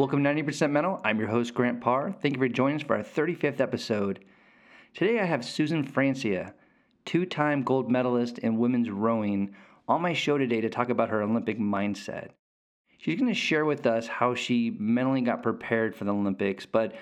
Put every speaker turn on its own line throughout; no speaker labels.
Welcome to 90% Mental. I'm your host, Grant Parr. Thank you for joining us for our 35th episode. Today I have Susan Francia, two time gold medalist in women's rowing, on my show today to talk about her Olympic mindset. She's going to share with us how she mentally got prepared for the Olympics, but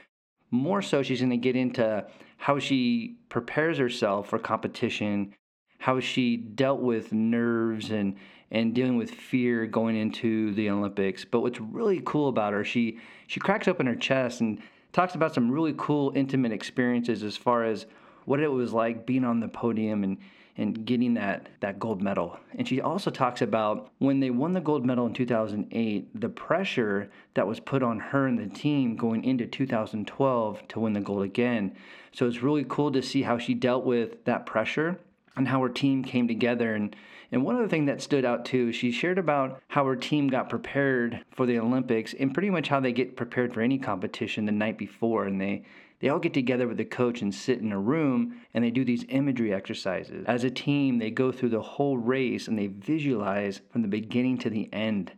more so, she's going to get into how she prepares herself for competition, how she dealt with nerves and and dealing with fear going into the Olympics. But what's really cool about her, she she cracks open her chest and talks about some really cool intimate experiences as far as what it was like being on the podium and and getting that that gold medal. And she also talks about when they won the gold medal in 2008, the pressure that was put on her and the team going into 2012 to win the gold again. So it's really cool to see how she dealt with that pressure and how her team came together and and one other thing that stood out too, she shared about how her team got prepared for the Olympics and pretty much how they get prepared for any competition the night before. And they, they all get together with the coach and sit in a room and they do these imagery exercises. As a team, they go through the whole race and they visualize from the beginning to the end.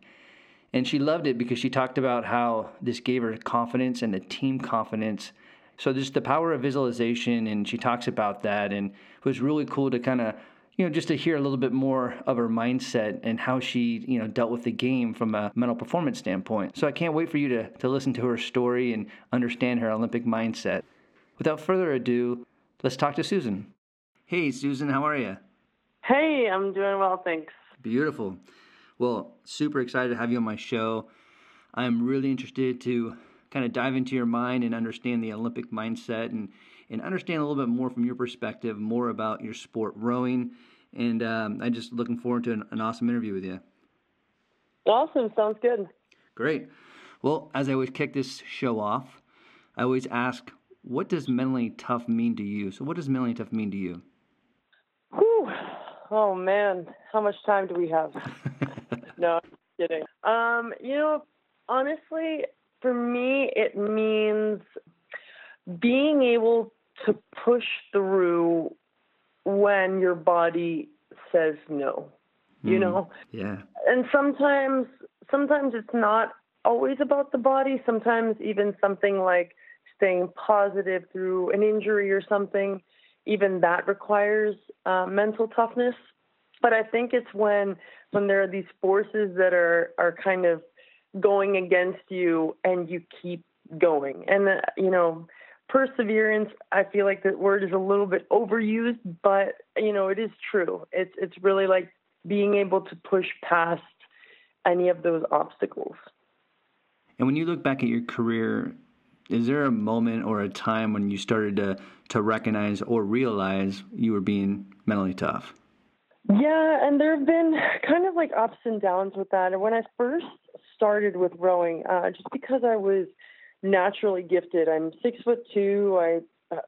And she loved it because she talked about how this gave her confidence and the team confidence. So just the power of visualization, and she talks about that, and it was really cool to kind of you know, just to hear a little bit more of her mindset and how she, you know, dealt with the game from a mental performance standpoint. So I can't wait for you to, to listen to her story and understand her Olympic mindset. Without further ado, let's talk to Susan. Hey, Susan, how are you?
Hey, I'm doing well, thanks.
Beautiful. Well, super excited to have you on my show. I'm really interested to kind of dive into your mind and understand the Olympic mindset and, and understand a little bit more from your perspective, more about your sport, rowing, and um, I'm just looking forward to an, an awesome interview with you.
Awesome. Sounds good.
Great. Well, as I always kick this show off, I always ask, what does mentally tough mean to you? So, what does mentally tough mean to you?
Whew. Oh man, how much time do we have? no, I'm kidding. Um, you know, honestly, for me, it means being able to push through when your body says no you mm, know?
yeah.
And sometimes sometimes it's not always about the body. Sometimes even something like staying positive through an injury or something even that requires uh, mental toughness. But i think it's when when there are these forces that are are kind of going against you and you keep going. And uh, you know perseverance i feel like the word is a little bit overused but you know it is true. It's it's really like being able to push past any of those obstacles.
And when you look back at your career is there a moment or a time when you started to to recognize or realize you were being mentally tough?
Yeah and there have been kind of like ups and downs with that. And when i first started with rowing uh, just because i was naturally gifted. I'm six foot two. I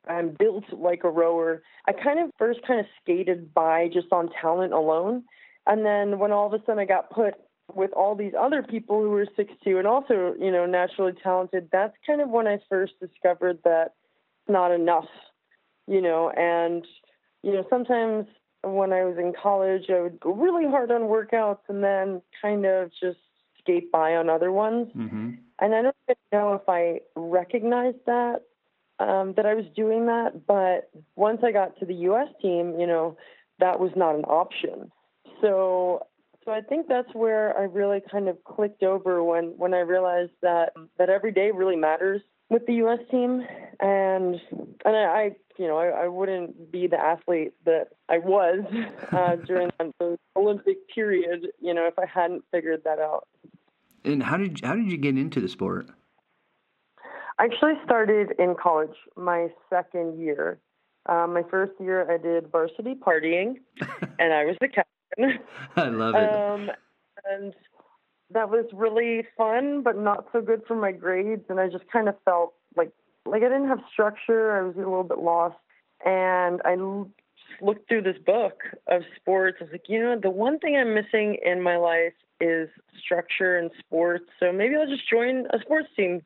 I'm built like a rower. I kind of first kind of skated by just on talent alone, and then when all of a sudden I got put with all these other people who were six two and also you know naturally talented, that's kind of when I first discovered that not enough, you know, and you know sometimes when I was in college I would go really hard on workouts and then kind of just skate by on other ones. Mm-hmm. And I don't know if I recognized that um, that I was doing that, but once I got to the U.S. team, you know, that was not an option. So, so I think that's where I really kind of clicked over when when I realized that that every day really matters with the U.S. team, and and I, I you know I, I wouldn't be the athlete that I was uh, during the Olympic period, you know, if I hadn't figured that out.
And how did you, how did you get into the sport?
I actually started in college my second year. Um, my first year, I did varsity partying, and I was the captain.
I love it.
Um, and that was really fun, but not so good for my grades. And I just kind of felt like like I didn't have structure. I was a little bit lost, and I looked through this book of sports. I was like, you know, the one thing I'm missing in my life is structure and sports. So maybe I'll just join a sports team.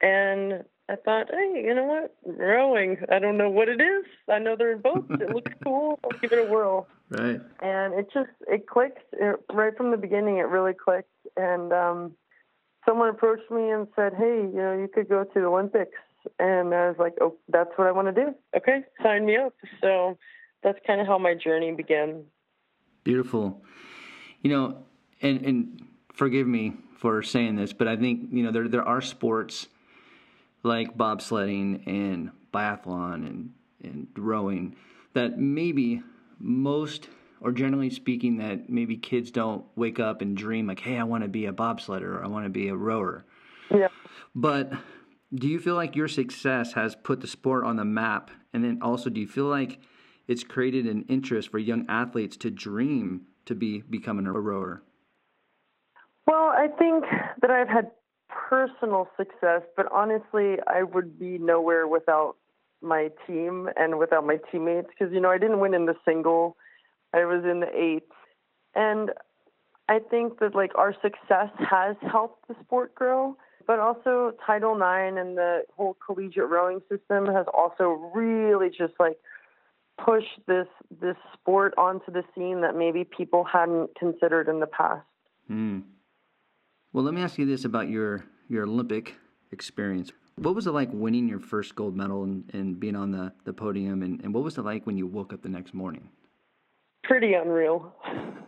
And I thought, hey, you know what? Rowing. I don't know what it is. I know they're in boats. It looks cool. I'll give it a whirl.
Right.
And it just it clicked it, right from the beginning. It really clicked. And um, someone approached me and said, "Hey, you know, you could go to the Olympics," and I was like, "Oh, that's what I want to do." Okay, sign me up. So that's kind of how my journey began.
Beautiful. You know, and and forgive me for saying this, but I think you know there there are sports like bobsledding and biathlon and and rowing that maybe most or generally speaking that maybe kids don't wake up and dream like hey i want to be a bobsledder or i want to be a rower
yeah
but do you feel like your success has put the sport on the map and then also do you feel like it's created an interest for young athletes to dream to be becoming a rower.
Well i think that i've had personal success but honestly i would be nowhere without my team and without my teammates because you know I didn't win in the single, I was in the eight, and I think that like our success has helped the sport grow, but also Title IX and the whole collegiate rowing system has also really just like pushed this this sport onto the scene that maybe people hadn't considered in the past.
Mm. Well, let me ask you this about your your Olympic experience. What was it like winning your first gold medal and, and being on the, the podium? And, and what was it like when you woke up the next morning?
Pretty unreal.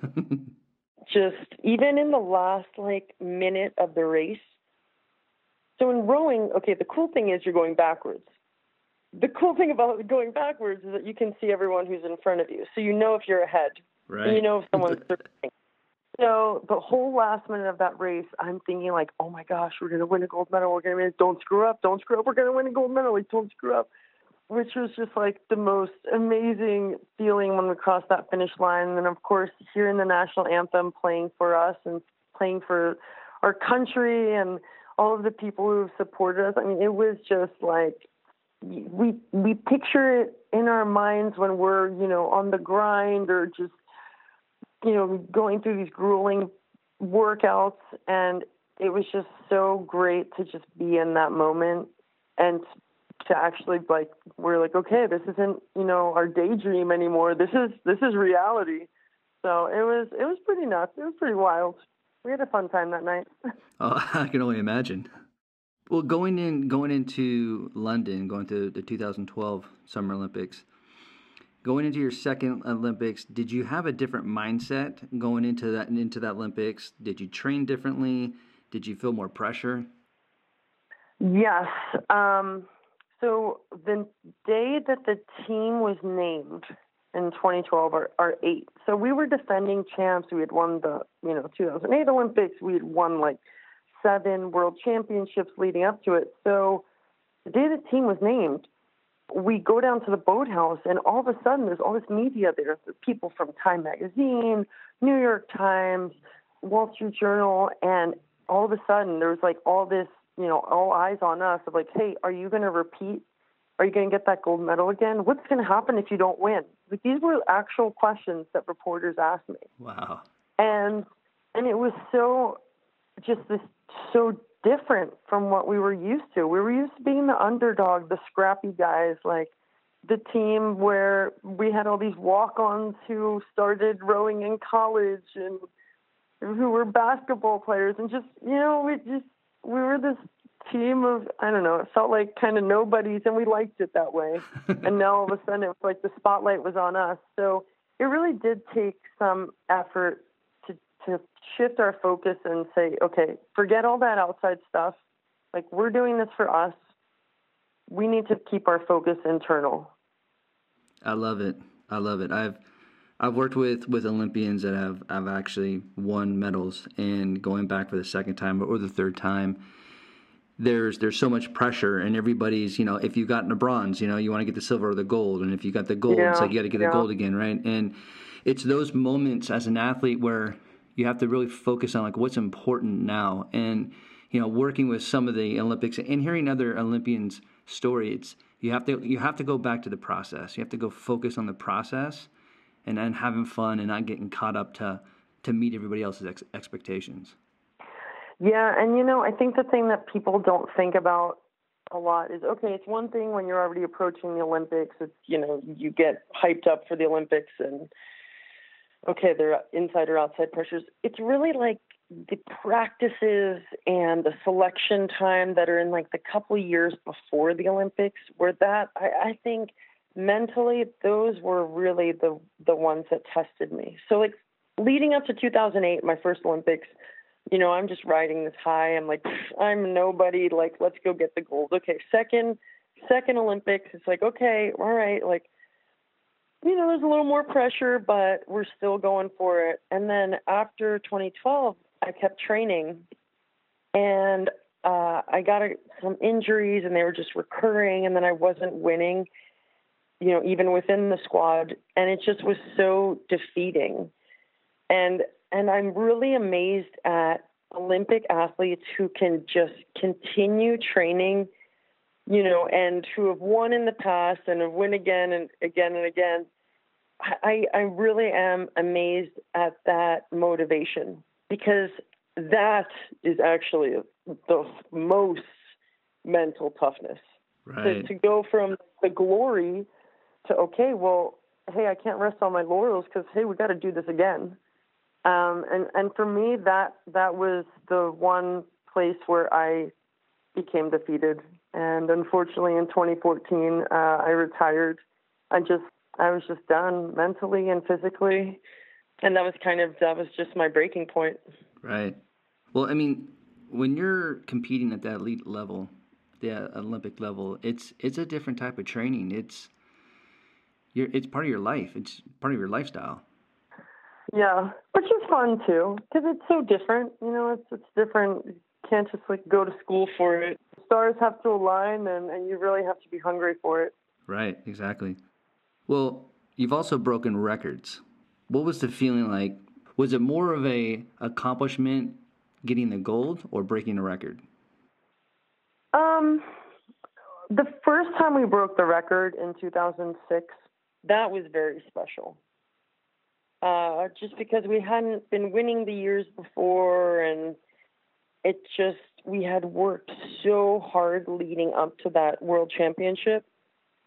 Just even in the last like minute of the race. So in rowing, okay, the cool thing is you're going backwards. The cool thing about going backwards is that you can see everyone who's in front of you. So you know if you're ahead.
Right.
And you know if someone's surfing. So the whole last minute of that race, I'm thinking like, oh my gosh, we're gonna win a gold medal. We're gonna win. Don't screw up. Don't screw up. We're gonna win a gold medal. Like, don't screw up. Which was just like the most amazing feeling when we crossed that finish line. And of course, hearing the national anthem playing for us and playing for our country and all of the people who have supported us. I mean, it was just like we we picture it in our minds when we're you know on the grind or just you know, going through these grueling workouts, and it was just so great to just be in that moment and to actually like we're like okay this isn't you know our daydream anymore. This is this is reality. So it was it was pretty nuts. It was pretty wild. We had a fun time that night.
Oh i can only imagine well going in going into london going to the 2012 summer olympics going into your second Olympics, did you have a different mindset going into that into that Olympics? Did you train differently? Did you feel more pressure?
Yes. Um, so the day that the team was named in 2012 are, are eight. So we were defending champs. We had won the you know 2008 Olympics. We had won like seven world championships leading up to it. So the day the team was named, we go down to the boathouse, and all of a sudden, there's all this media there. People from Time Magazine, New York Times, Wall Street Journal, and all of a sudden, there's like all this, you know, all eyes on us of like, hey, are you going to repeat? Are you going to get that gold medal again? What's going to happen if you don't win? Like these were actual questions that reporters asked me.
Wow.
And and it was so just this so different from what we were used to. We were used to being the underdog, the scrappy guys, like the team where we had all these walk-ons who started rowing in college and who were basketball players and just you know we just we were this team of I don't know it felt like kind of nobodies and we liked it that way and now all of a sudden it was like the spotlight was on us so it really did take some effort to shift our focus and say, okay, forget all that outside stuff. Like we're doing this for us. We need to keep our focus internal.
I love it. I love it. I've I've worked with with Olympians that have have actually won medals and going back for the second time or the third time. There's there's so much pressure and everybody's you know if you got the bronze you know you want to get the silver or the gold and if you got the gold yeah, it's like you got to get yeah. the gold again right and it's those moments as an athlete where you have to really focus on like what's important now and you know working with some of the olympics and hearing other olympians stories you have to you have to go back to the process. You have to go focus on the process and then having fun and not getting caught up to to meet everybody else's ex- expectations.
Yeah and you know i think the thing that people don't think about a lot is okay it's one thing when you're already approaching the olympics it's you know you get hyped up for the olympics and okay, there are inside or outside pressures. It's really like the practices and the selection time that are in like the couple years before the Olympics were that I, I think mentally those were really the the ones that tested me. So like leading up to 2008, my first Olympics, you know, I'm just riding this high. I'm like, I'm nobody. Like, let's go get the gold. Okay, second, second Olympics. It's like, okay, all right, like, you know, there's a little more pressure, but we're still going for it. And then after 2012, I kept training, and uh, I got a, some injuries, and they were just recurring, and then I wasn't winning. You know, even within the squad, and it just was so defeating. And and I'm really amazed at Olympic athletes who can just continue training, you know, and who have won in the past and have won again and again and again. I, I really am amazed at that motivation because that is actually the most mental toughness.
Right.
To, to go from the glory to, okay, well, hey, I can't rest on my laurels because, hey, we got to do this again. Um, and and for me, that that was the one place where I became defeated. And unfortunately, in 2014, uh, I retired. I just I was just done mentally and physically, and that was kind of that was just my breaking point.
Right. Well, I mean, when you're competing at that elite level, the Olympic level, it's it's a different type of training. It's you're, it's part of your life. It's part of your lifestyle.
Yeah, which is fun too, because it's so different. You know, it's it's different. You can't just like go to school for it. Stars have to align, and and you really have to be hungry for it.
Right. Exactly. Well, you've also broken records. What was the feeling like? Was it more of a accomplishment getting the gold or breaking a record?
Um, the first time we broke the record in 2006, that was very special uh, just because we hadn't been winning the years before, and it just we had worked so hard leading up to that world championship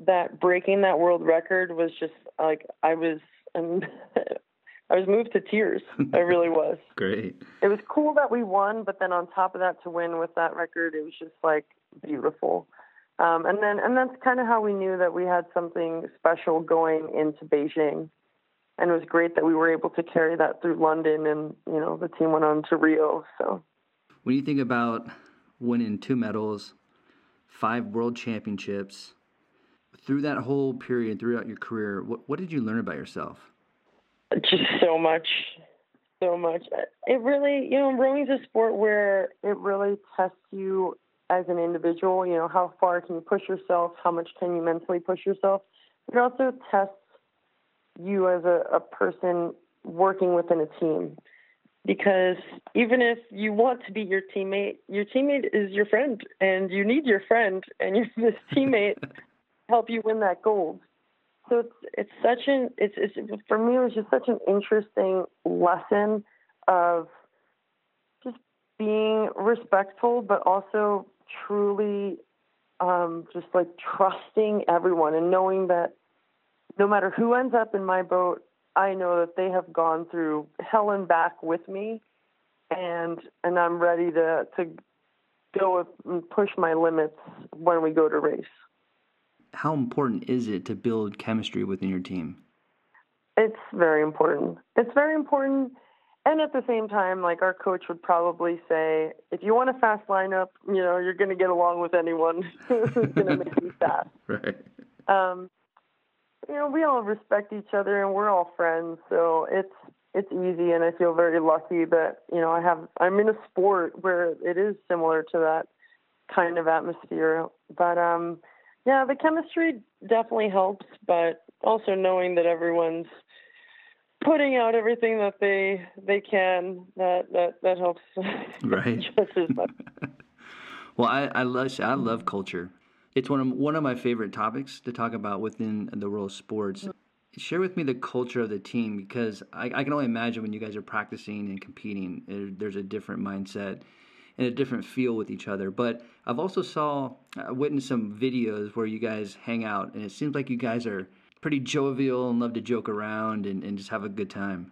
that breaking that world record was just like I was um, I was moved to tears. I really was.
Great.
It was cool that we won, but then on top of that, to win with that record, it was just like beautiful. Um, and then and that's kind of how we knew that we had something special going into Beijing and it was great that we were able to carry that through London, and you know the team went on to Rio. So,
when you think about winning two medals, five world championships, through that whole period, throughout your career, what what did you learn about yourself?
Just so much, so much. It really, you know, rowing's a sport where it really tests you as an individual. You know, how far can you push yourself? How much can you mentally push yourself? It also tests you as a, a person working within a team. Because even if you want to be your teammate, your teammate is your friend, and you need your friend and your, this teammate help you win that gold. So it's it's such an it's, it's for me it was just such an interesting lesson of just being respectful, but also truly um, just like trusting everyone and knowing that no matter who ends up in my boat, I know that they have gone through hell and back with me, and and I'm ready to to go and push my limits when we go to race.
How important is it to build chemistry within your team?
It's very important. It's very important. And at the same time, like our coach would probably say, if you want a fast lineup, you know, you're going to get along with anyone who's going to make you fast.
Right.
Um, you know, we all respect each other and we're all friends, so it's it's easy and I feel very lucky that, you know, I have I'm in a sport where it is similar to that kind of atmosphere. But um yeah, the chemistry definitely helps, but also knowing that everyone's putting out everything that they they can that that that helps
right
just as much.
well, I I love I love culture it's one of one of my favorite topics to talk about within the world of sports. Share with me the culture of the team because I, I can only imagine when you guys are practicing and competing, there, there's a different mindset and a different feel with each other. But I've also saw uh, witnessed some videos where you guys hang out, and it seems like you guys are pretty jovial and love to joke around and, and just have a good time.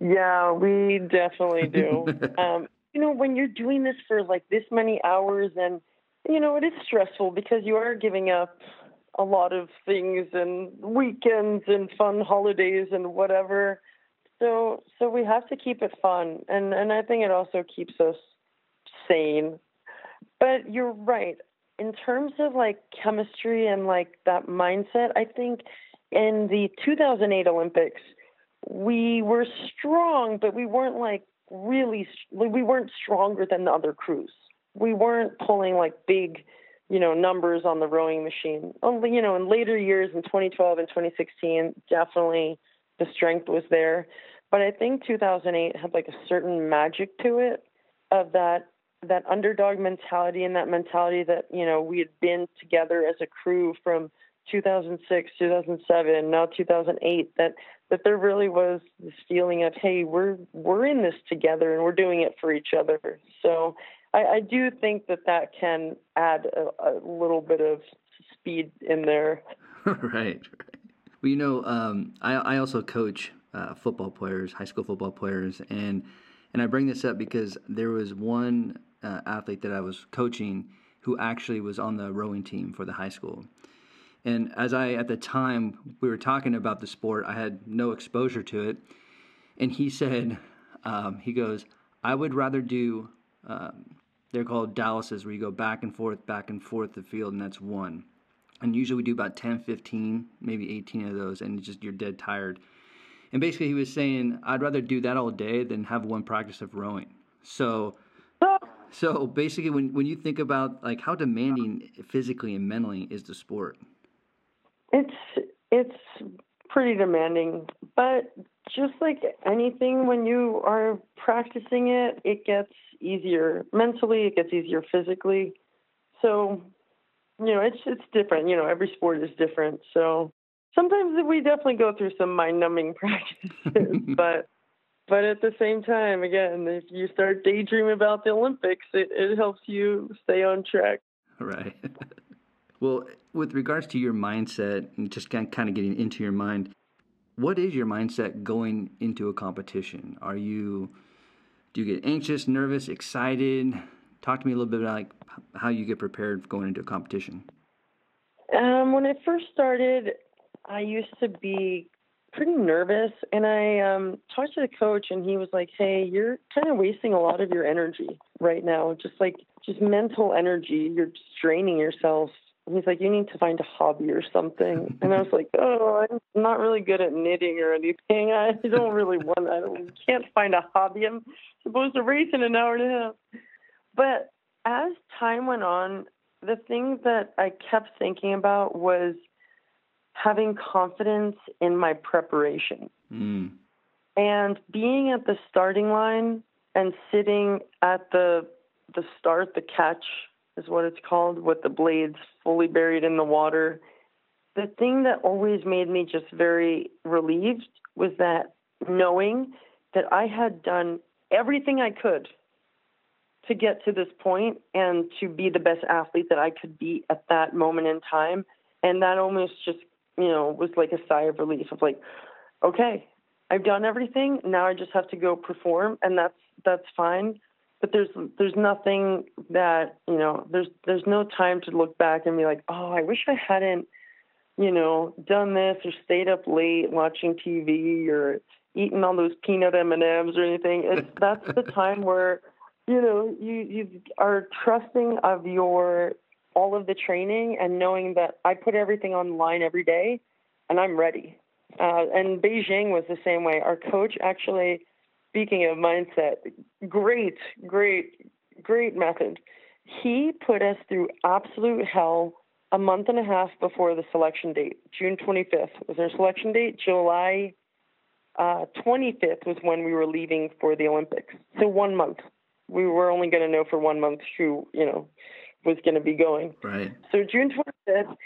Yeah, we definitely do. um, you know, when you're doing this for like this many hours, and you know, it is stressful because you are giving up a lot of things and weekends and fun holidays and whatever. So, so we have to keep it fun, and and I think it also keeps us sane. But you're right. In terms of like chemistry and like that mindset, I think in the 2008 Olympics, we were strong, but we weren't like really, we weren't stronger than the other crews. We weren't pulling like big, you know, numbers on the rowing machine. Um, Only, you know, in later years in 2012 and 2016, definitely the strength was there. But I think 2008 had like a certain magic to it of that that underdog mentality and that mentality that you know we had been together as a crew from 2006, 2007, now 2008 that that there really was this feeling of hey we're we're in this together and we're doing it for each other. So I, I do think that that can add a, a little bit of speed in there.
right. Well, you know, um, I I also coach uh, football players, high school football players, and and I bring this up because there was one uh, athlete that I was coaching who actually was on the rowing team for the high school. And as I, at the time, we were talking about the sport, I had no exposure to it. And he said, um, he goes, I would rather do, um, they're called Dallases, where you go back and forth, back and forth the field, and that's one. And usually we do about 10, 15, maybe 18 of those, and just you're dead tired. And basically, he was saying, I'd rather do that all day than have one practice of rowing. So so basically, when when you think about like how demanding physically and mentally is the sport,
it's it's pretty demanding, but just like anything, when you are practicing it, it gets easier mentally. It gets easier physically. So, you know, it's it's different. You know, every sport is different. So sometimes we definitely go through some mind numbing practices, but but at the same time, again, if you start daydreaming about the Olympics, it, it helps you stay on track.
Right. well, with regards to your mindset and just kind of getting into your mind, what is your mindset going into a competition? Are you do you get anxious, nervous, excited? Talk to me a little bit about like how you get prepared going into a competition.
Um, when I first started, I used to be pretty nervous and I um talked to the coach and he was like, "Hey, you're kind of wasting a lot of your energy right now. Just like just mental energy. You're straining yourself." He's like, "You need to find a hobby or something." And I was like, "Oh, I'm not really good at knitting or anything. I don't really want. I don't, can't find a hobby. I'm supposed to race in an hour and a half." But as time went on, the thing that I kept thinking about was having confidence in my preparation. Mm. And being at the starting line and sitting at the the start, the catch is what it's called, with the blades fully buried in the water. The thing that always made me just very relieved was that knowing that I had done everything I could to get to this point and to be the best athlete that I could be at that moment in time. And that almost just you know, was like a sigh of relief of like, okay, I've done everything. Now I just have to go perform, and that's that's fine. But there's there's nothing that you know. There's there's no time to look back and be like, oh, I wish I hadn't, you know, done this or stayed up late watching TV or eaten all those peanut M and M's or anything. It's that's the time where you know you you are trusting of your all of the training and knowing that I put everything on the line every day and I'm ready. Uh, and Beijing was the same way. Our coach actually, speaking of mindset, great, great, great method. He put us through absolute hell a month and a half before the selection date. June 25th was our selection date. July uh, 25th was when we were leaving for the Olympics. So one month. We were only going to know for one month who, you know, was going to be going.
Right.
So June 25th,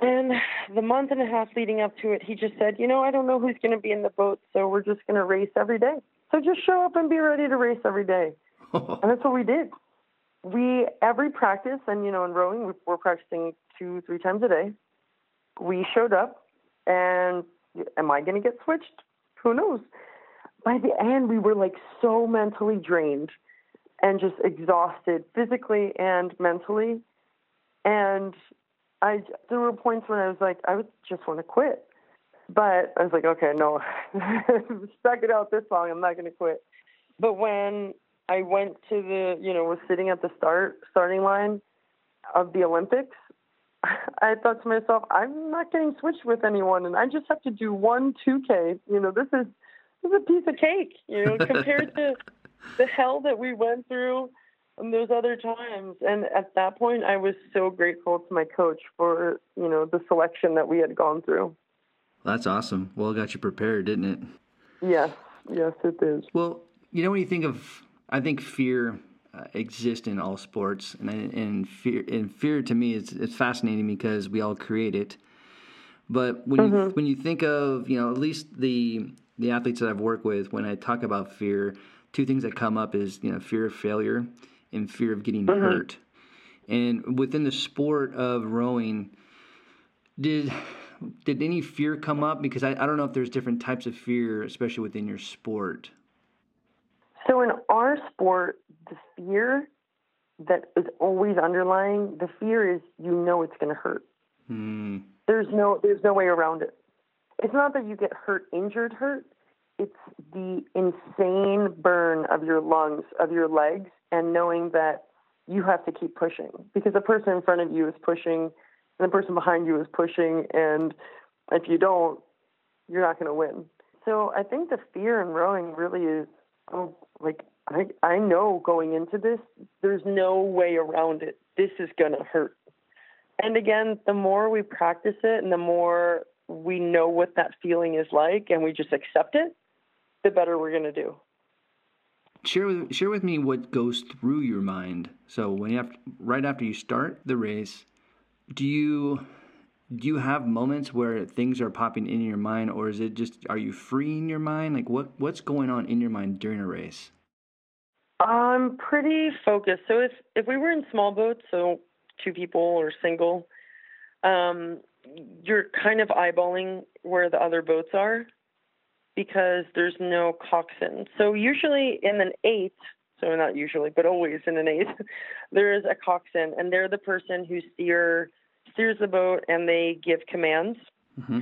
and the month and a half leading up to it, he just said, you know, I don't know who's going to be in the boat, so we're just going to race every day. So just show up and be ready to race every day. and that's what we did. We every practice, and you know, in rowing, we're practicing two, three times a day. We showed up, and am I going to get switched? Who knows? by the end, we were like so mentally drained and just exhausted physically and mentally. And I, there were points when I was like, I would just want to quit. But I was like, okay, no, stuck it out this long. I'm not going to quit. But when I went to the, you know, was sitting at the start starting line of the Olympics, I thought to myself, I'm not getting switched with anyone, and I just have to do one 2K. You know, this is this is a piece of cake. You know, compared to the hell that we went through and those other times. And at that point, I was so grateful to my coach for you know the selection that we had gone through.
That's awesome. Well, it got you prepared, didn't it?
Yes, yes, it is.
Well, you know, when you think of, I think fear uh, exists in all sports, and and fear and fear to me is it's fascinating because we all create it. But when mm-hmm. you when you think of you know at least the the athletes that I've worked with, when I talk about fear, two things that come up is you know fear of failure and fear of getting mm-hmm. hurt. And within the sport of rowing, did did any fear come up? Because I, I don't know if there's different types of fear, especially within your sport.
So in our sport, the fear that is always underlying, the fear is you know it's going to hurt.
Hmm.
There's no there's no way around it. It's not that you get hurt, injured, hurt. It's the insane burn of your lungs, of your legs, and knowing that you have to keep pushing because the person in front of you is pushing and the person behind you is pushing, and if you don't, you're not going to win. So I think the fear in rowing really is, oh, like I I know going into this, there's no way around it. This is going to hurt. And again, the more we practice it, and the more we know what that feeling is like, and we just accept it, the better we're going to do.
Share with share with me what goes through your mind. So when you have right after you start the race, do you do you have moments where things are popping in your mind or is it just are you freeing your mind? Like what what's going on in your mind during a race?
I'm pretty focused. So if if we were in small boats so two people or single um you're kind of eyeballing where the other boats are because there's no coxswain so usually in an eight so not usually, but always in an eight, there is a coxswain, and they're the person who steer steers the boat and they give commands.
Mm-hmm.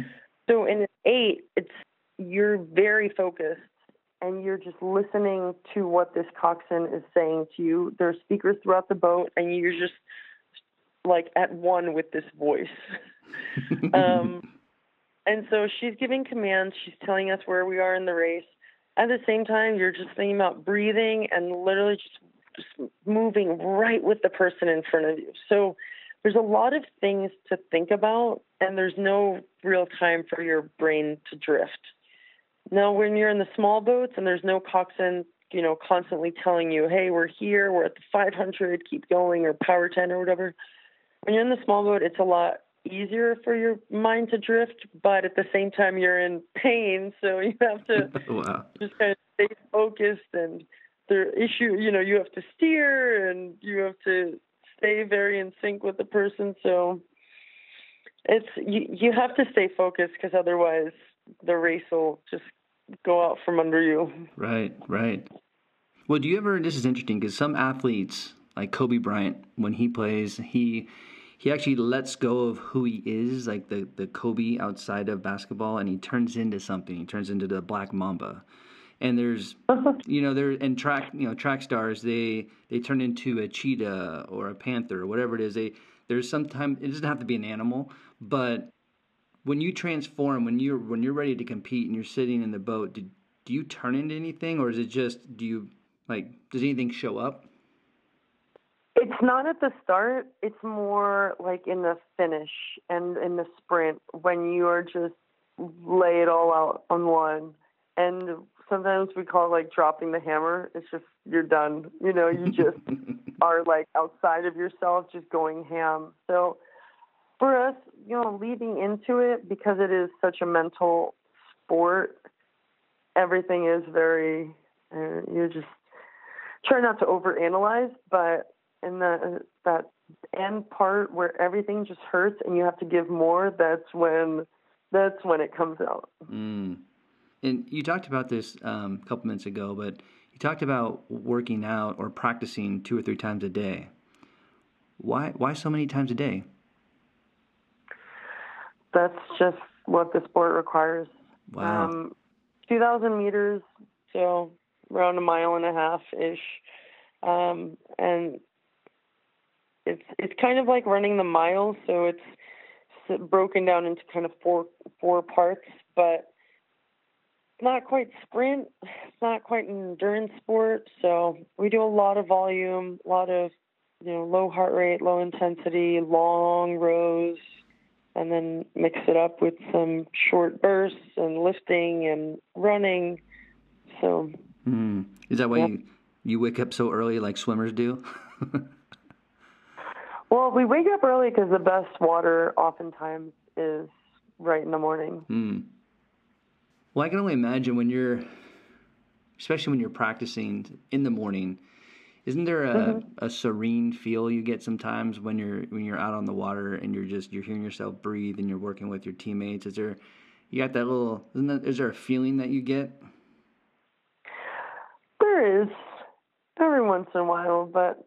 So in an eight, it's you're very focused and you're just listening to what this coxswain is saying to you. There are speakers throughout the boat, and you're just like at one with this voice. um, and so she's giving commands. She's telling us where we are in the race at the same time, you're just thinking about breathing and literally just, just moving right with the person in front of you. So there's a lot of things to think about, and there's no real time for your brain to drift. Now, when you're in the small boats and there's no coxswain, you know, constantly telling you, hey, we're here, we're at the 500, keep going, or power 10 or whatever. When you're in the small boat, it's a lot easier for your mind to drift, but at the same time you're in pain, so you have to
wow.
just kind of stay focused and the issue, you know, you have to steer and you have to stay very in sync with the person. So it's you you have to stay focused because otherwise the race will just go out from under you.
Right, right. Well, do you ever? This is interesting because some athletes, like Kobe Bryant, when he plays, he he actually lets go of who he is, like the the Kobe outside of basketball, and he turns into something. He turns into the Black Mamba. And there's, you know, there and track, you know, track stars. They they turn into a cheetah or a panther or whatever it is. They there's sometimes it doesn't have to be an animal, but when you transform, when you're when you're ready to compete and you're sitting in the boat, do, do you turn into anything, or is it just do you like does anything show up?
It's not at the start. It's more like in the finish and in the sprint when you are just lay it all out on one. And sometimes we call it like dropping the hammer. It's just you're done. You know, you just are like outside of yourself, just going ham. So for us, you know, leading into it because it is such a mental sport, everything is very. Uh, you just try not to overanalyze, but in the that end part where everything just hurts and you have to give more, that's when that's when it comes out.
Mm. And you talked about this um, a couple minutes ago, but you talked about working out or practicing two or three times a day. Why why so many times a day?
That's just what the sport requires.
Wow.
Um, 2,000 meters, so around a mile and a half ish. Um, and it's it's kind of like running the mile, so it's broken down into kind of four four parts, but not quite sprint. It's not quite an endurance sport, so we do a lot of volume, a lot of you know low heart rate, low intensity, long rows, and then mix it up with some short bursts and lifting and running. So,
mm. is that why yeah. you you wake up so early like swimmers do?
Well, we wake up early because the best water oftentimes is right in the morning.
Mm. Well, I can only imagine when you're, especially when you're practicing in the morning. Isn't there a, mm-hmm. a serene feel you get sometimes when you're when you're out on the water and you're just you're hearing yourself breathe and you're working with your teammates? Is there you got that little? Isn't that, is there a feeling that you get?
There is every once in a while, but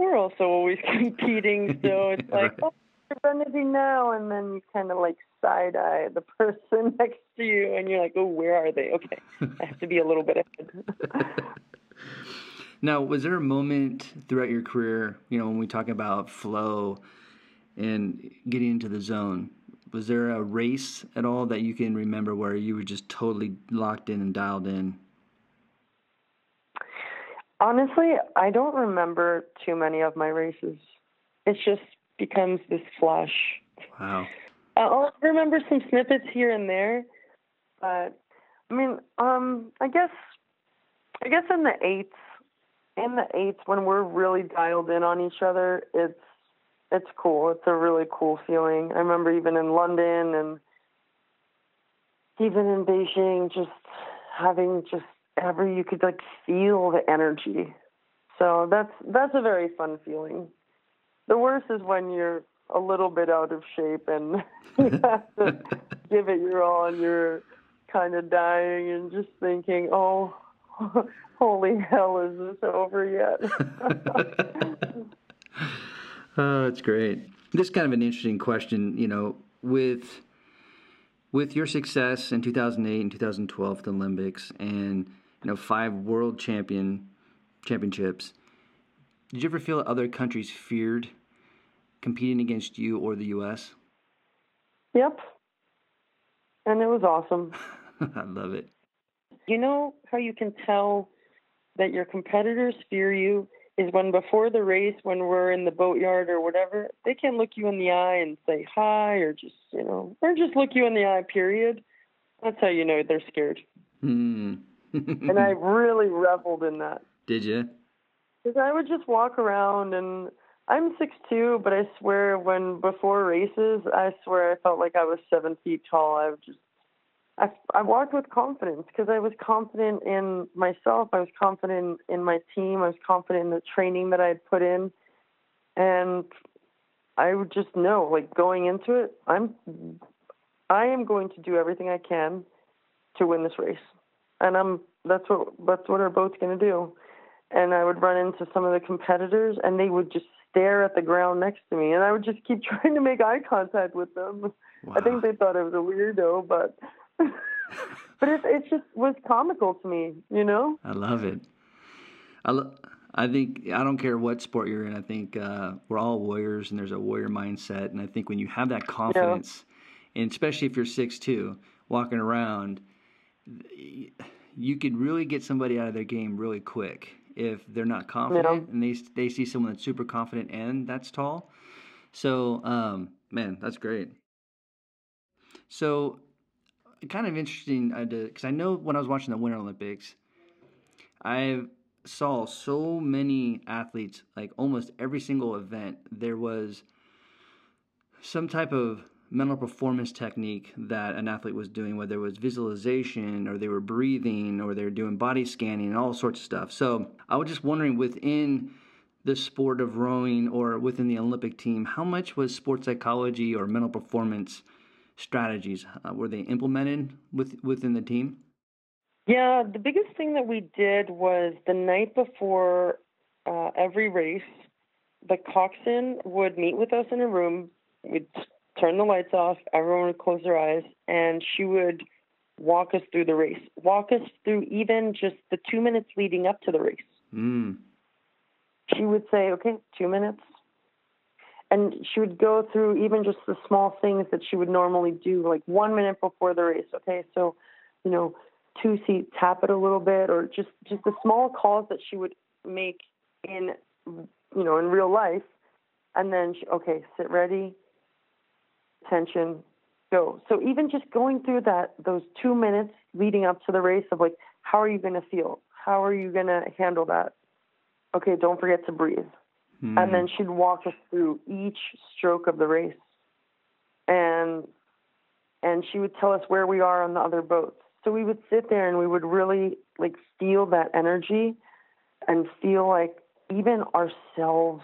we're also always competing, so it's like, right. oh, you're running now, and then you kind of like side eye the person next to you, and you're like, oh, where are they? Okay, I have to be a little bit ahead.
now, was there a moment throughout your career, you know, when we talk about flow and getting into the zone? Was there a race at all that you can remember where you were just totally locked in and dialed in?
Honestly, I don't remember too many of my races. It just becomes this flash.
Wow.
I'll remember some snippets here and there, but I mean, um, I guess, I guess in the eights, in the eights when we're really dialed in on each other, it's it's cool. It's a really cool feeling. I remember even in London and even in Beijing, just having just ever you could like feel the energy. So that's that's a very fun feeling. The worst is when you're a little bit out of shape and you have to give it your all and you're kind of dying and just thinking, "Oh, holy hell, is this over yet?"
oh, that's great. This is kind of an interesting question, you know, with with your success in 2008 and 2012 at the Olympics and you know, five world champion championships. Did you ever feel that other countries feared competing against you or the U.S.?
Yep. And it was awesome.
I love it.
You know how you can tell that your competitors fear you is when before the race, when we're in the boatyard or whatever, they can look you in the eye and say hi or just, you know, or just look you in the eye, period. That's how you know they're scared.
Hmm
and I really reveled in that.
Did you?
Because I would just walk around and I'm six two, but I swear when before races, I swear I felt like I was seven feet tall. I would just I I walked with confidence because I was confident in myself. I was confident in my team. I was confident in the training that I had put in, and I would just know, like going into it, I'm I am going to do everything I can to win this race and I'm that's what that's what our boat's going to do. And I would run into some of the competitors, and they would just stare at the ground next to me, and I would just keep trying to make eye contact with them. Wow. I think they thought I was a weirdo, but but it it just was comical to me, you know.
I love it. I lo- I think I don't care what sport you're in. I think uh, we're all warriors, and there's a warrior mindset. And I think when you have that confidence, yeah. and especially if you're six two, walking around you could really get somebody out of their game really quick if they're not confident yeah. and they they see someone that's super confident and that's tall. So, um, man, that's great. So, kind of interesting because uh, I know when I was watching the Winter Olympics, I saw so many athletes, like almost every single event, there was some type of mental performance technique that an athlete was doing, whether it was visualization or they were breathing or they were doing body scanning and all sorts of stuff. So I was just wondering within the sport of rowing or within the Olympic team, how much was sports psychology or mental performance strategies uh, were they implemented with within the team?
Yeah, the biggest thing that we did was the night before uh, every race, the coxswain would meet with us in a room. We'd turn the lights off, everyone would close their eyes, and she would walk us through the race, walk us through even just the two minutes leading up to the race.
Mm.
She would say, okay, two minutes. And she would go through even just the small things that she would normally do, like one minute before the race. Okay, so, you know, two seat, tap it a little bit, or just just the small calls that she would make in, you know, in real life. And then, she, okay, sit ready, tension, go. So even just going through that, those two minutes leading up to the race of like, how are you going to feel? How are you going to handle that? Okay, don't forget to breathe.
Hmm.
And then she'd walk us through each stroke of the race. And and she would tell us where we are on the other boats. So we would sit there and we would really like feel that energy and feel like even ourselves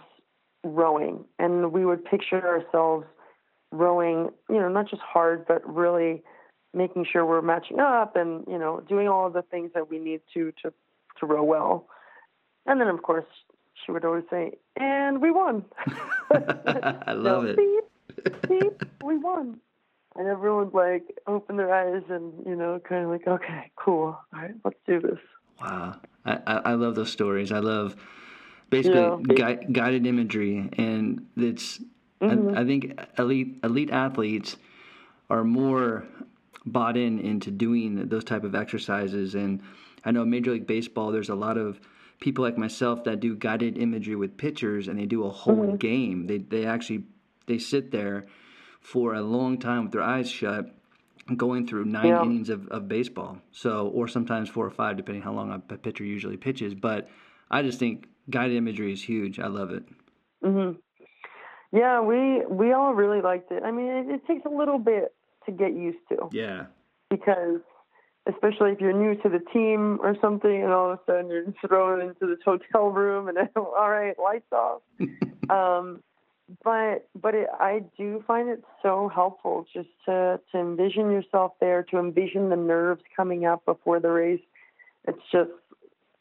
rowing. And we would picture ourselves rowing, you know, not just hard, but really making sure we're matching up and, you know, doing all of the things that we need to to to row well. And then of course she would always say, and we won.
I love
so,
it.
Beep, beep, we won. And everyone like open their eyes and, you know, kind of like, okay, cool. All right, let's do this.
Wow. I, I, I love those stories. I love basically
Yeah.
gui- guided imagery. And it's,
Mhm.
I, I think elite, elite athletes are more bought in into doing those type of exercises. And I know Major League Baseball, there's a lot of people like myself that do guided imagery with pitchers and they do a whole game. They, they actually, they sit there for a long time with their eyes shut going through nine
Yeah.
innings of, of baseball. So, or sometimes four or five, depending how long a pitcher usually pitches. But I just think guided imagery is huge. I love it.
hmm Yeah, we we all really liked it. I mean, it, it takes a little bit to get used to
Yeah.
because, especially if you're new to the team or something, and all of a sudden you're thrown into this hotel room and all right, lights off. um, but but it, I do find it so helpful just to to envision yourself there, to envision the nerves coming up before the race. It's just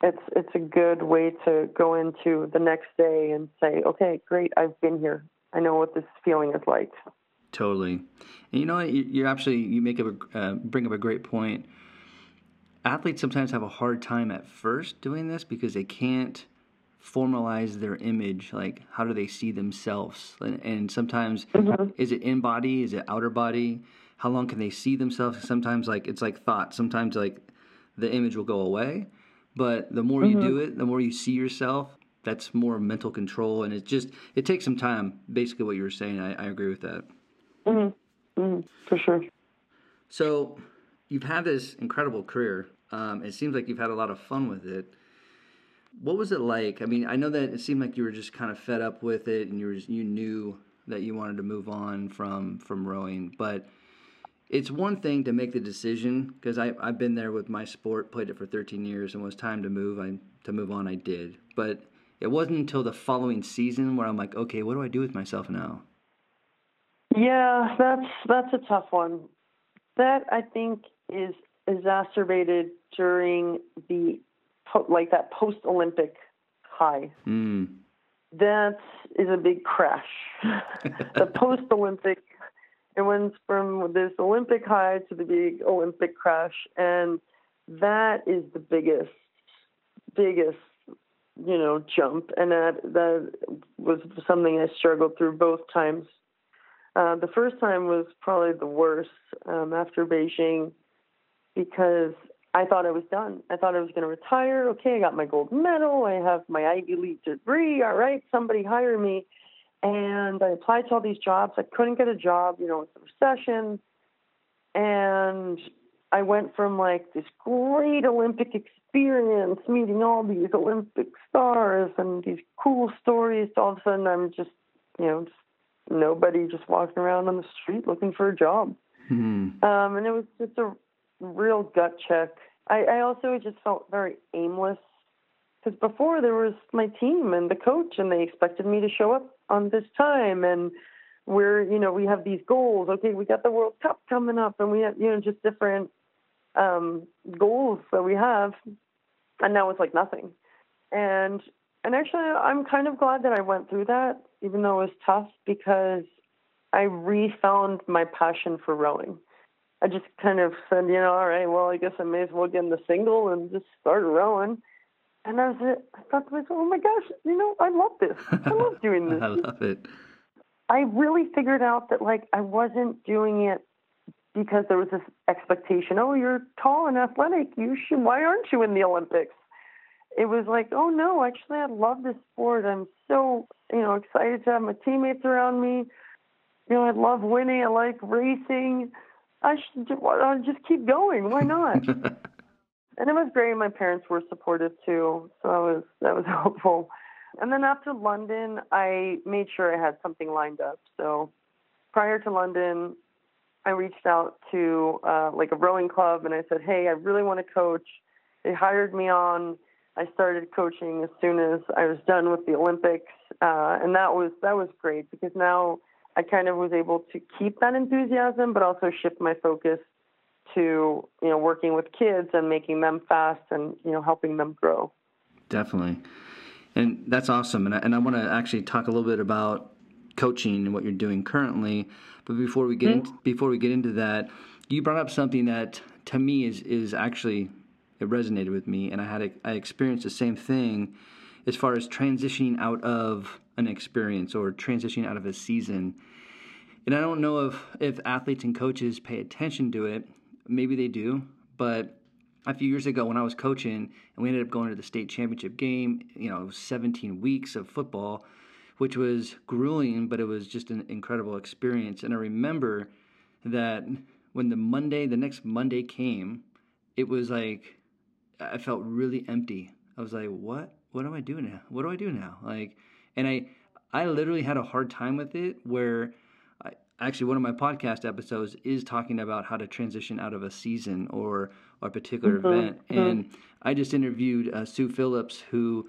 it's it's a good way to go into the next day and say, okay, great, I've been here. I know what this feeling is like.
Totally. And you know what? You- You're actually, you make up a, uh, bring up a great point. Athletes sometimes have a hard time at first doing this because they can't formalize their image. Like, how do they see themselves? And, and sometimes, is it in body? Is it outer body? How long can they see themselves? Sometimes, like, it's like thought. Sometimes, like, the image will go away. But the more you do it, the more you see yourself, that's more mental control. And it just, it takes some time. Basically, what you were saying, I, I agree with that.
hmm hmm for sure.
So, you've had this incredible career. Um, it seems like you've had a lot of fun with it. What was it like? I mean, I know that it seemed like you were just kind of fed up with it, and you were you knew that you wanted to move on from from rowing. But it's one thing to make the decision because I I've been there with my sport, played it for 13 years, and when it was time to move. I to move on. I did, but it wasn't until the following season where I'm like, okay, what do I do with myself now?
Yeah, that's that's a tough one. That I think is exacerbated during the like that post Olympic high.
Mm.
That is a big crash. the post Olympic, it went from this Olympic high to the big Olympic crash, and that is the biggest, biggest, you know, jump. And that that was something I struggled through both times. Uh, the first time was probably the worst um, after Beijing because I thought I was done. I thought I was going to retire. Okay, I got my gold medal. I have my Ivy League degree. All right, somebody hire me. And I applied to all these jobs. I couldn't get a job. You know, it's a recession. And I went from like this great Olympic experience, meeting all these Olympic stars and these cool stories. To all of a sudden, I'm just, you know, just nobody just walking around on the street looking for a job.
Hmm.
Um, and it was just a real gut check. I, I also just felt very aimless because before there was my team and the coach, and they expected me to show up on this time, and we're you know we have these goals. Okay, we got the World Cup coming up, and we have you know just different um, goals that we have, and now it's like nothing. And and actually, I'm kind of glad that I went through that, even though it was tough, because I refound my passion for rowing. I just kind of said, you know, all right, well, I guess I may as well get in the single and just start rowing. And I was, I thought to myself, oh my gosh, you know, I love this. I love doing this.
I love it.
I really figured out that like I wasn't doing it because there was this expectation. Oh, you're tall and athletic. You should. Why aren't you in the Olympics? It was like, oh no, actually, I love this sport. I'm so you know excited to have my teammates around me. You know, I love winning. I like racing. I should I'll just keep going. Why not? and it was great. My parents were supportive too, so that was that was helpful. And then after London, I made sure I had something lined up. So prior to London, I reached out to uh, like a rowing club and I said, "Hey, I really want to coach." They hired me on. I started coaching as soon as I was done with the Olympics, uh, and that was that was great because now I kind of was able to keep that enthusiasm, but also shift my focus to you know working with kids and making them fast and you know helping them grow.
Definitely, and that's awesome. And I, and I want to actually talk a little bit about coaching and what you're doing currently. But before we get mm-hmm. into, before we get into that, you brought up something that to me is is actually it resonated with me, and I had a, I experienced the same thing as far as transitioning out of an experience or transitioning out of a season. And I don't know if if athletes and coaches pay attention to it. Maybe they do, but a few years ago when I was coaching and we ended up going to the state championship game, you know, 17 weeks of football which was grueling, but it was just an incredible experience. And I remember that when the Monday, the next Monday came, it was like I felt really empty. I was like, "What? What do I do now? What do I do now?" Like, and I, I literally had a hard time with it. Where, I, actually, one of my podcast episodes is talking about how to transition out of a season or, a particular mm-hmm. event, mm-hmm. and I just interviewed uh, Sue Phillips, who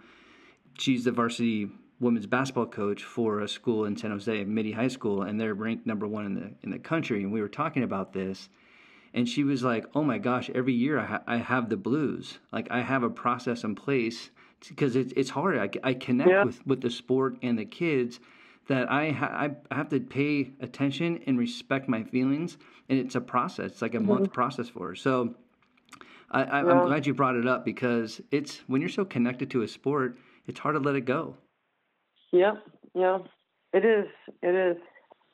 she's the varsity women's basketball coach for a school in San Jose, Mitty High School, and they're ranked number one in the in the country. And we were talking about this, and she was like, "Oh my gosh, every year I, ha- I have the blues. Like I have a process in place because it's it's hard. I, I connect yeah. with with the sport and the kids." That I, ha- I have to pay attention and respect my feelings, and it's a process. It's like a mm-hmm. month process for her. So, I, I, yeah. I'm glad you brought it up because it's when you're so connected to a sport, it's hard to let it go.
Yeah, yeah, it is. It is.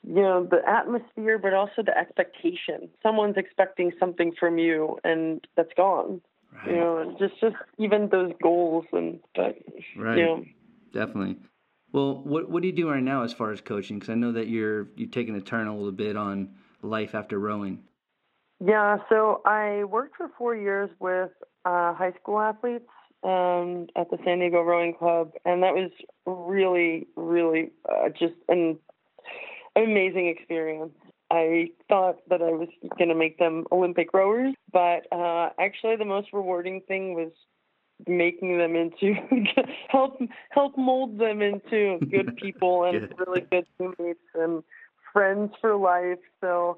You know, the atmosphere, but also the expectation. Someone's expecting something from you, and that's gone. Right. You know, just just even those goals and but right. you know,
definitely. Well, what what do you do right now as far as coaching? Because I know that you're you're taking a turn a little bit on life after rowing.
Yeah, so I worked for four years with uh, high school athletes um, at the San Diego Rowing Club, and that was really, really uh, just an, an amazing experience. I thought that I was going to make them Olympic rowers, but uh, actually, the most rewarding thing was making them into help help mold them into good people and really good teammates and friends for life. So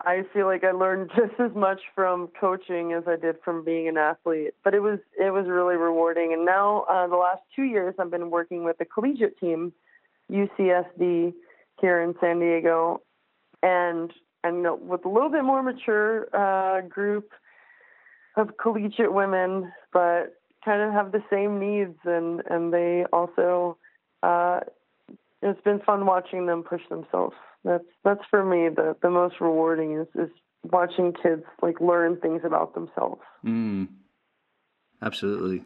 I feel like I learned just as much from coaching as I did from being an athlete. But it was it was really rewarding. And now uh, the last two years, I've been working with the collegiate team, UCSD, here in San Diego, and and with a little bit more mature uh, group of collegiate women, but kind of have the same needs, and and they also. Uh, it's been fun watching them push themselves that's that's for me the the most rewarding is is watching kids like learn things about themselves.
Mm. Absolutely.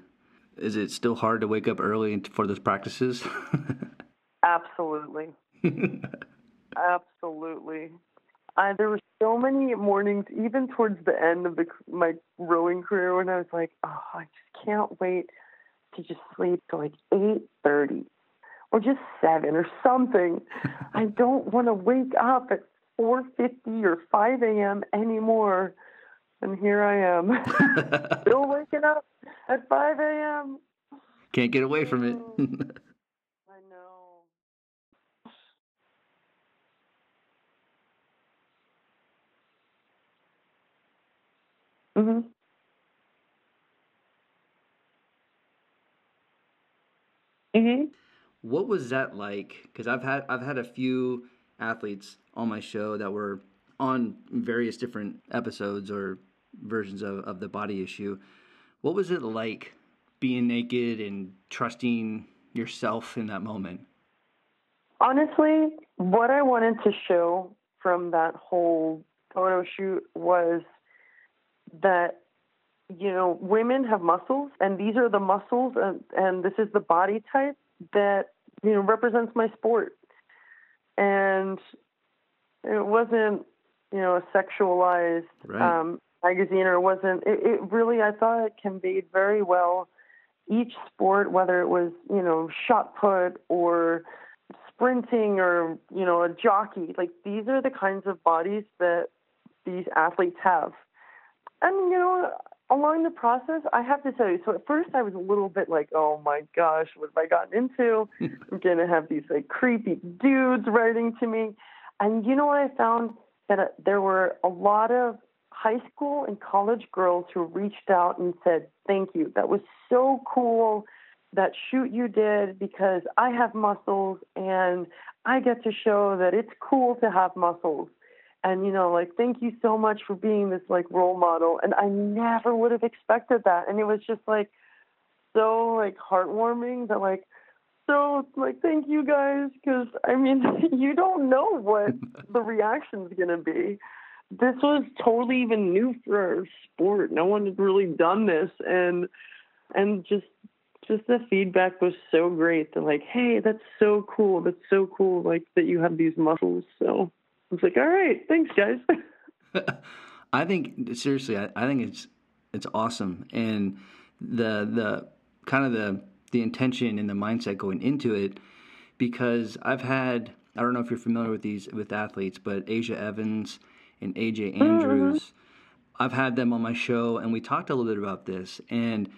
Is it still hard to wake up early for those practices?
Absolutely. Absolutely. There were so many mornings, even towards the end of the, my rowing career, when I was like, "Oh, I just can't wait to just sleep till like eight thirty or just seven or something. I don't want to wake up at 4:50 or 5 a.m. anymore. And here I am, still waking up at 5 a.m.
Can't get away from it.
I know. Mhm. Mhm.
What was that like? Because I've had I've had a few athletes on my show that were on various different episodes or versions of, of the body issue. What was it like being naked and trusting yourself in that moment?
Honestly, what I wanted to show from that whole photo shoot was that you know women have muscles and these are the muscles and, and this is the body type that you know represents my sport. And it wasn't you know a sexualized
Right.
um, magazine or it wasn't it, it really i thought it conveyed very well each sport whether it was you know shot put or sprinting or you know a jockey. Like these are the kinds of bodies that these athletes have. And you know along the process i have to tell you so at first i was a little bit like oh my gosh what have i gotten into? I'm going to have these like creepy dudes writing to me. And you know what i found? That uh, there were a lot of high school and college girls who reached out and said thank you. That was so cool that shoot you did because I have muscles and I get to show that it's cool to have muscles. And you know, like thank you so much for being this like role model. And I never would have expected that. And it was just like so like heartwarming that like so like thank you guys because I mean you don't know what the reaction's gonna be. This was totally even new for our sport. No one had really done this and and just just the feedback was so great. They're like, "Hey, that's so cool. That's so cool. Like that you have these muscles." So was like, "All right, thanks, guys."
I think seriously, I, I think it's it's awesome, and the the kind of the the intention and the mindset going into it, because I've had I don't know if you're familiar with these with athletes, but Aja Evans and AJ oh, uh-huh. Andrews, I've had them on my show, and we talked a little bit about this, and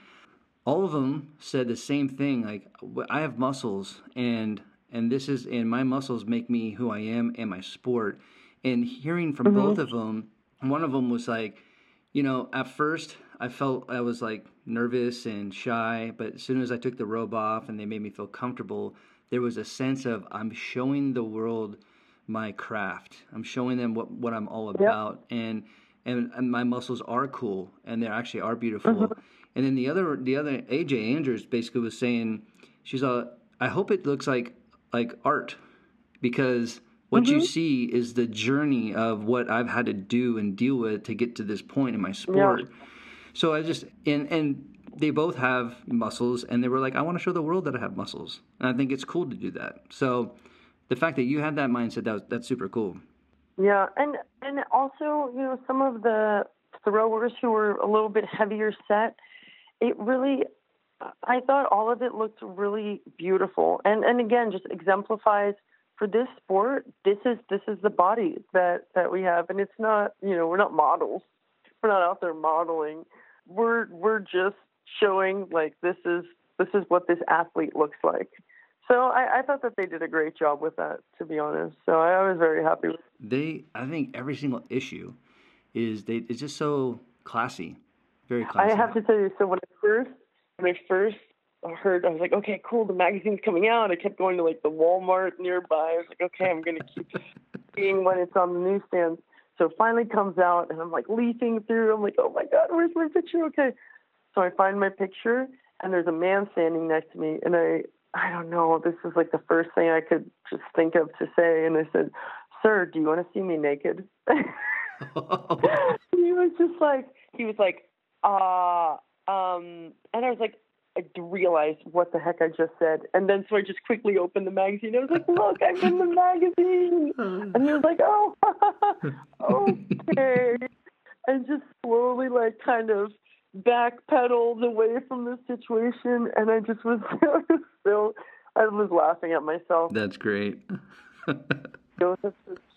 all of them said the same thing. Like I have muscles, and and this is and my muscles make me who I am and my sport. And hearing from mm-hmm. both of them, one of them was like, you know, at first I felt I was like nervous and shy, but as soon as I took the robe off and they made me feel comfortable, there was a sense of I'm showing the world my craft. I'm showing them what, what I'm all about, and, and and my muscles are cool and they actually are beautiful. Mm-hmm. And then the other the other AJ Andrews basically was saying, she's a I hope it looks like like art because what you mm-hmm. see is the journey of what I've had to do and deal with to get to this point in my sport. So I just and and they both have muscles and they were like, I want to show the world that I have muscles. And I think it's cool to do that. So the fact that you had that mindset that was, that's super cool.
yeah, and and also, you know, some of the throwers who were a little bit heavier set, it really I thought all of it looked really beautiful. And and again, just exemplifies for this sport, this is this is the body that that we have and it's not, you know, we're not models. We're not out there modeling. We're we're just showing like this is this is what this athlete looks like. So I, I thought that they did a great job with that, to be honest. So I, was very happy with
They I think every single issue is they it's just so classy. Very classy.
I have to tell you, so when I first when I first heard, I was like, okay, cool, the magazine's coming out. I kept going to like the Walmart nearby. I was like, okay, I'm gonna keep seeing when it's on the newsstands. So it finally comes out, and I'm like leafing through. I'm like, oh my god, where's my picture? Okay, so I find my picture, and there's a man standing next to me, and I I don't know, this is like the first thing I could just think of to say, and I said, sir, do you want to see me naked? he was just like he was like uh um and i was like i realized what the heck i just said. And then so i just quickly opened the magazine. I was like look i'm in the magazine. And he was like oh okay. And just slowly like kind of backpedaled away from the situation. And i just was so i was laughing at myself.
That's great.
to a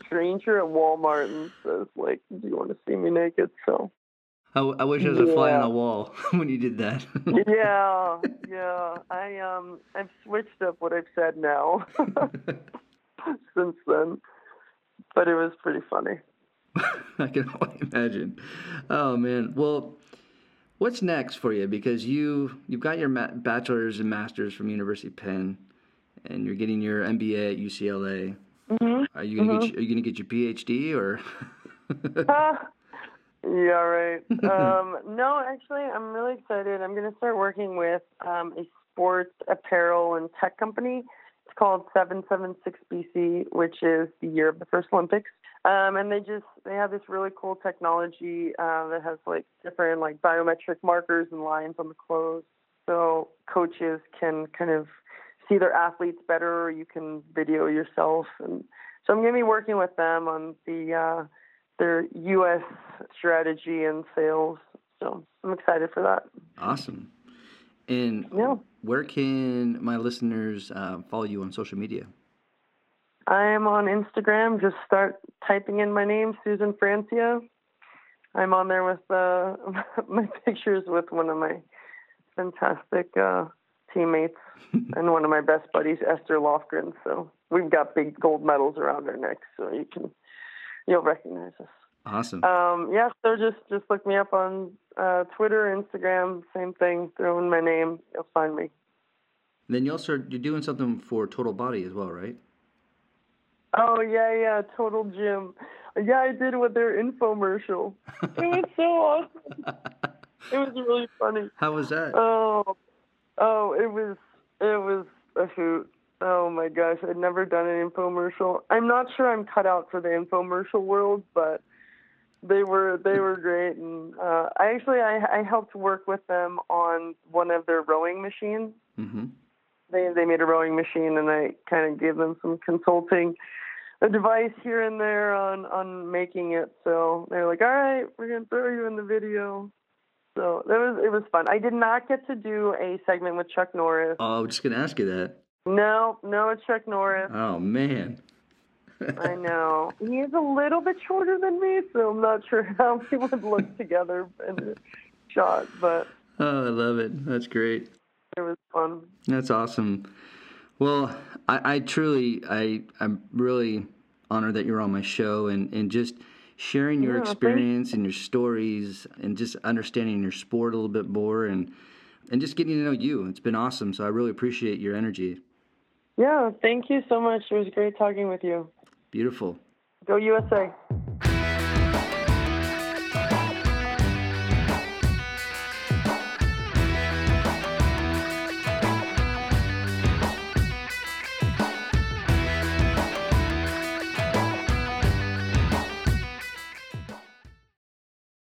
stranger at Walmart and says, like, do you want to see me naked? So,
I, I wish I was a fly on
Yeah.
the wall when you did that.
yeah, yeah. I, um, I've switched up what I've said now since then. But it was pretty funny.
I can only imagine. Oh man. Well, what's next for you? Because you you've got your ma- bachelor's and master's from University of Penn, and you're getting your MBA at UCLA.
Mm-hmm.
Are you gonna get are you gonna get your PhD or?
Ah, yeah, right. Um, no, actually, I'm really excited. I'm going to start working with um, a sports apparel and tech company. It's called 776 BC, which is the year of the first Olympics. Um, and they just they have this really cool technology uh, that has like different like biometric markers and lines on the clothes, so coaches can kind of see their athletes better. Or you can video yourself, and so I'm going to be working with them on the uh, their U.S. strategy and sales. So I'm excited for that.
Awesome. And
Yeah.
where can my listeners uh, follow you on social media?
I am on Instagram. Just start typing in my name, Susan Francia. I'm on there with uh, my pictures with one of my fantastic uh, teammates and one of my best buddies, Esther Lofgren. So we've got big gold medals around our necks, so you can you'll recognize us.
Awesome.
Um, yeah, so just just look me up on uh, Twitter, Instagram, same thing. Throw in my name, you'll find me.
then you also you're doing something for Total Body as well, right?
Oh yeah, yeah, Total Gym. Yeah, I did with their infomercial. It was so awesome. It was really funny.
How was that?
Oh, oh, it was it was a hoot. Oh my gosh, I'd never done an infomercial. I'm not sure I'm cut out for the infomercial world, but they were they were great, and uh, I actually I, I helped work with them on one of their rowing machines.
mm-hmm.
They they made a rowing machine, and I kind of gave them some consulting advice here and there on on making it. So they're like, "All right, we're gonna throw you in the video." So that was it was fun. I did not get to do a segment with Chuck Norris.
Oh, I was just gonna ask you that.
No, no, it's Chuck Norris.
Oh man.
I know he is a little bit shorter than me, so I'm not sure how we would look together in the shot, but
Oh, I love it. That's great.
it was fun.
That's awesome. Well, I, I truly, I, I'm really honored that you're on my show and, and just sharing your
Yeah,
experience and your stories and just understanding your sport a little bit more and and just getting to know you. It's been awesome. So I really appreciate your energy.
Yeah, thank you so much. It was great talking with you.
Beautiful.
Go USA.